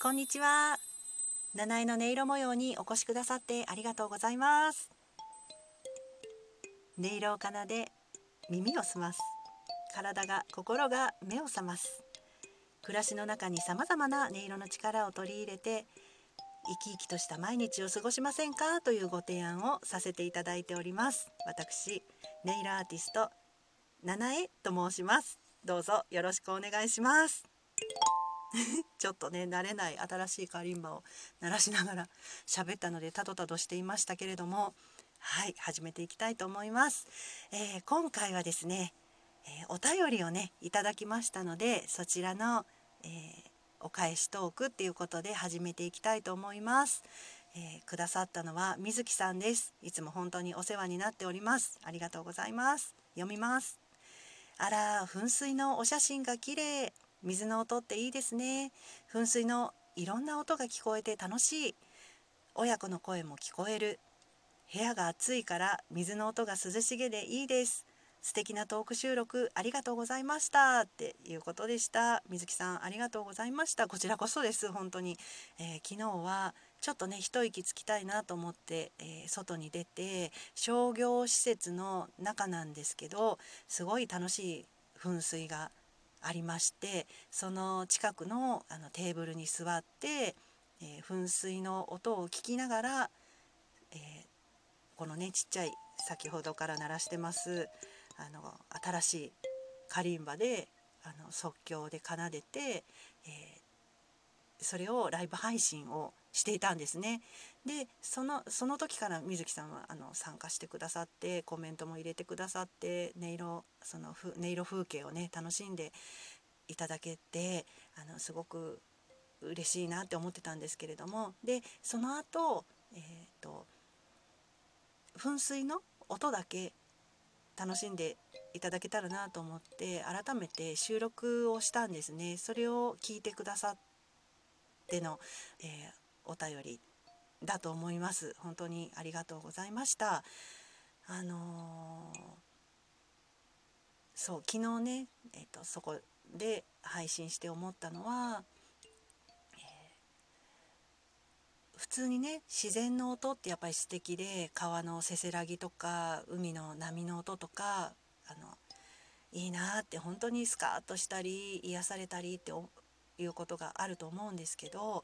こんにちは。七重の音色模様にお越しくださってありがとうございます。音色を奏で耳を澄ます。体が心が目を覚ます。暮らしの中に様々な音色の力を取り入れて生き生きとした毎日を過ごしませんかというご提案をさせていただいております。私ネイルアーティスト七重と申します。どうぞよろしくお願いします。ちょっとね慣れない新しいカリンバを鳴らしながら 喋ったのでたどたどしていましたけれどもはい始めていきたいと思います、えー、今回はですね、えー、お便りをねいただきましたのでそちらの、えー、お返しトークっていうことで始めていきたいと思います、えくださったのは水木さんです。いつも本当にお世話になっております。ありがとうございます。読みます。あら噴水のお写真が綺麗。水の音っていいですね。噴水のいろんな音が聞こえて楽しい。親子の声も聞こえる。部屋が暑いから水の音が涼しげでいいです。素敵なトーク収録ありがとうございました。っていうことでした。水木さんありがとうございました。こちらこそです。本当に、えー、昨日はちょっとね一息つきたいなと思って、えー、外に出て商業施設の中なんですけどすごい楽しい噴水がありましてその近くのあのテーブルに座って、えー、噴水の音を聞きながら、えー、このねちっちゃい先ほどから鳴らしてますあの新しいカリンバであの即興で奏でて、えー、それをライブ配信をしていたんですね。でそのその時から水木さんはあの参加してくださってコメントも入れてくださって音色その音色風景をね楽しんでいただけてあのすごく嬉しいなって思ってたんですけれどもでその後、えーと、噴水の音だけ楽しんでいただけたらなと思って改めて収録をしたんですねそれを聞いてくださっての、えー、お便りだと思います。本当にありがとうございました。あのー、そう昨日ね、えーと、そこで配信して思ったのは、えー、普通にね自然の音ってやっぱり素敵で川のせせらぎとか海の波の音とかあのいいなって本当にスカッとしたり癒されたりっていうことがあると思うんですけどあの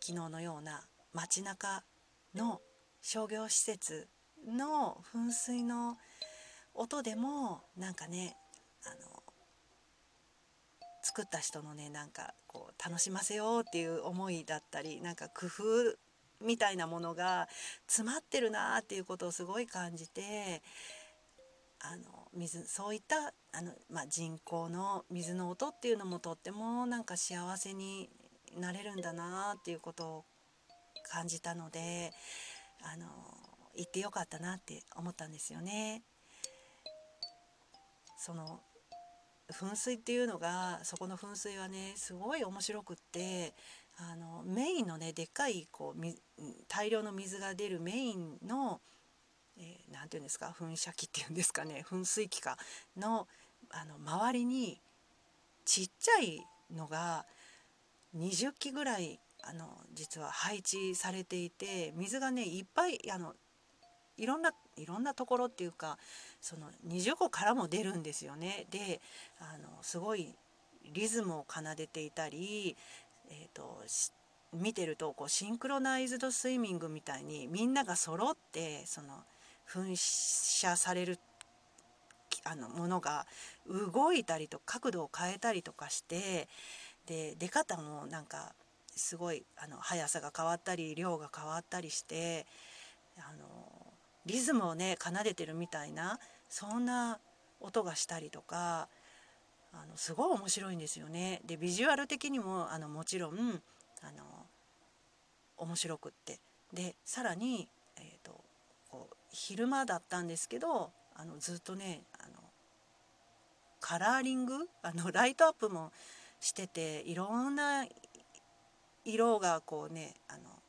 昨日のような街中の商業施設の噴水の音でもなんかねあの作った人のねなんかこう楽しませようっていう思いだったりなんか工夫みたいなものが詰まってるなっていうことをすごい感じてあの水そういったあの、まあ、人工の水の音っていうのもとってもなんか幸せになれるんだなっていうことを感じたのであの行ってよかったなって思ったんですよね。その噴水っていうのがそこの噴水はねすごい面白くってあのメインのねでっかいこう大量の水が出るメインの、えー、て言うんですか噴射器っていうんですかね噴水器かのあの周りにちっちゃいのが20機ぐらいあの実は配置されていて水がねいっぱいあのいろんないろんなところっていうかその20個からも出るんですよね。であのすごいリズムを奏でていたり、えーと、見てるとこうシンクロナイズドスイミングみたいにみんなが揃ってその噴射されるあのものが動いたりと角度を変えたりとかしてで出方もなんかすごいあの速さが変わったり量が変わったりしてあのリズムをね奏でてるみたいなそんな音がしたりとかあのすごい面白いんですよね。でビジュアル的にもあのもちろんあの面白くってでさらに、えーと、昼間だったんですけどあのずっとねあのカラーリング？あのライトアップもしてていろんな色がこうねあの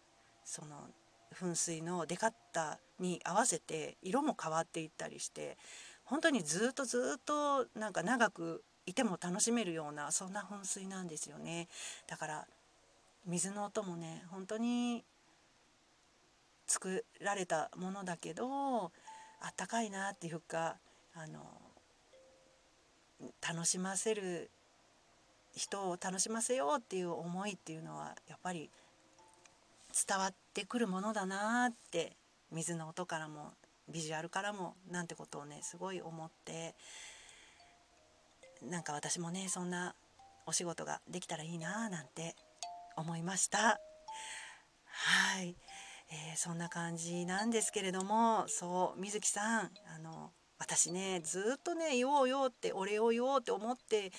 その噴水の出方に合わせて色も変わっていったりして本当にずっとずっとなんか長くいても楽しめるようなそんな噴水なんですよね。だから水の音もね本当に作られたものだけどあったかいなっていうかあの楽しませる人を楽しませようっていう思いっていうのはやっぱり伝わってくるものだなって水の音からもビジュアルからもなんてことをねすごい思ってなんか私もねそんなお仕事ができたらいいななんて思いました。はい、えー、そんな感じなんですけれどもそう水木さんあの私ねずっとね言おうよってお礼を言おうって思って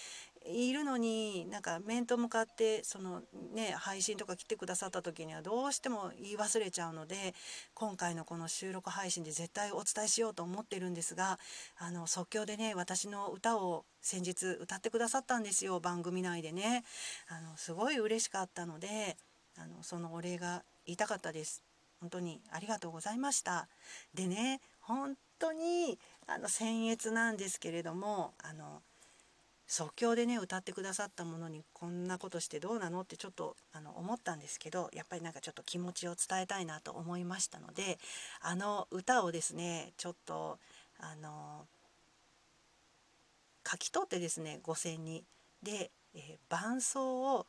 いるのになんか面と向かってそのね配信とか来てくださった時にはどうしても言い忘れちゃうので今回のこの収録配信で絶対お伝えしようと思ってるんですがあの即興でね私の歌を先日歌ってくださったんですよ番組内でね。あのすごい嬉しかったのであのそのお礼が言いたかったです。本当にありがとうございました。でね本当にあの僭越なんですけれどもあの即興でね歌ってくださったものにこんなことしてどうなのってちょっとあの思ったんですけどやっぱりなんかちょっと気持ちを伝えたいなと思いましたのであの歌をですねちょっとあの書き取ってですね五線に。で、えー、伴奏を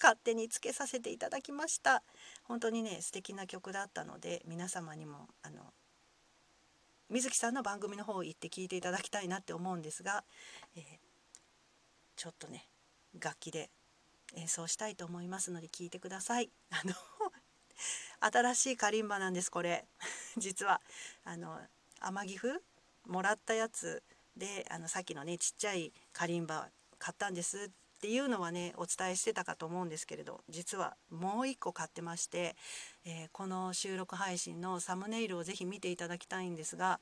勝手につけさせていただきました本当にね素敵な曲だったので皆様にもあの水木さんの番組の方行って聞いていただきたいなって思うんですが、えーちょっとね楽器で演奏したいと思いますので聞いてください。あの新しいカリンバなんですこれ 実はあの天城府もらったやつであのさっきのねちっちゃいカリンバ買ったんですっていうのはねお伝えしてたかと思うんですけれど実はもう一個買ってまして、えー、この収録配信のサムネイルをぜひ見ていただきたいんですが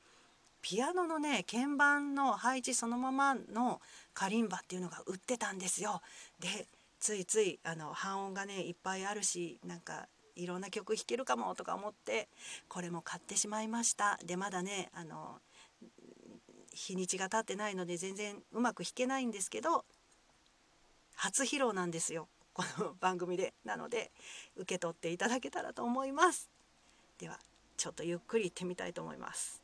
ピアノのね鍵盤の配置そのままのカリンバっていうのが売ってたんですよ。でついついあの半音がねいっぱいあるしなんかいろんな曲弾けるかもとか思ってこれも買ってしまいましたでまだねあの日にちが経ってないので全然うまく弾けないんですけど初披露なんですよ。この番組で。なので受け取っていただけたらと思います。ではちょっとゆっくり行ってみたいと思います。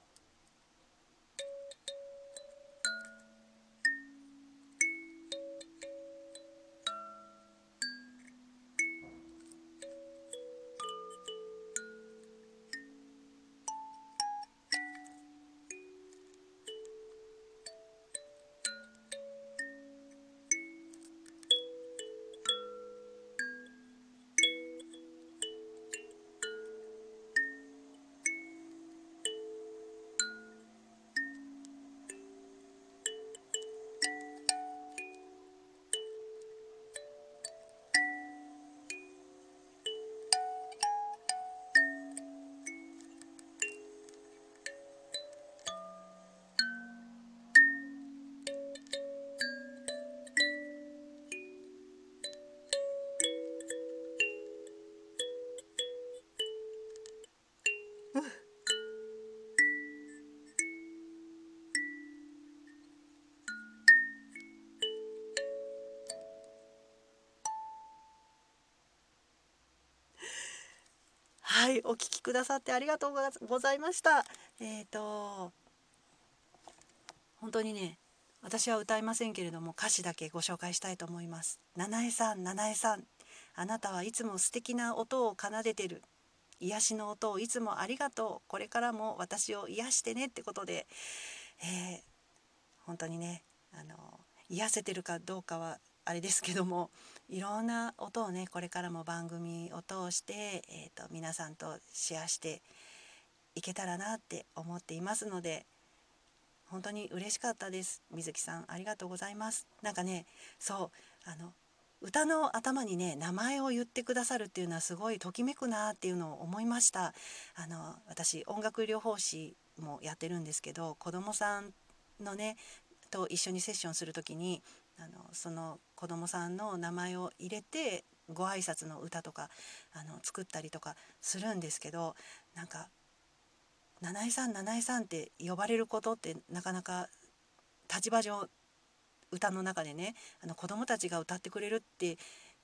い、お聞きくださってありがとうございました。えっ、ー、と本当にね、私は歌いませんけれども歌詞だけご紹介したいと思います。七重さん、七重さん、あなたはいつも素敵な音を奏でてる。癒しの音をいつもありがとう。これからも私を癒してねってことで、えー、本当にね、あの癒せてるかどうかはあれですけどもいろんな音をねこれからも番組を通して、えーと、皆さんとシェアしていけたらなって思っていますので本当に嬉しかったです。水木さんありがとうございます。なんかねそうあの歌の頭にね名前を言ってくださるっていうのはすごいときめくなっていうのを思いました。あの私音楽療法士もやってるんですけど子どもさんのねと一緒にセッションする時にあのその子どもさんの名前を入れてご挨拶の歌とかあの作ったりとかするんですけどなんか「七重さん七重さん」って呼ばれることってなかなか立場上歌の中でねあの子どもたちが歌ってくれるって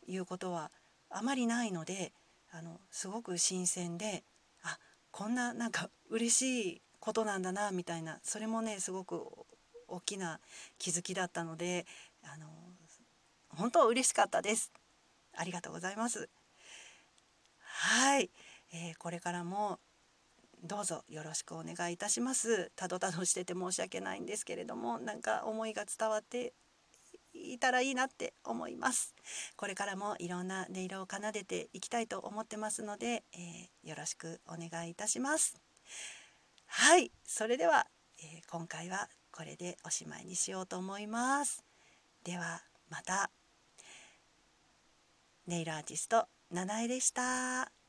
いうことはあまりないのであのすごく新鮮であこんななんか嬉しいことなんだなみたいなそれもねすごく大きな気づきだったのであの本当嬉しかったです。ありがとうございます。はい、えー、これからもどうぞよろしくお願いいたします。たどたどしてて申し訳ないんですけれども、なんか思いが伝わっていたらいいなって思います。これからもいろんな音色を奏でていきたいと思ってますので、えー、よろしくお願いいたします。はい、それでは、えー、今回はこれでおしまいにしようと思います。ではまた。ネイルアーティスト七重でした。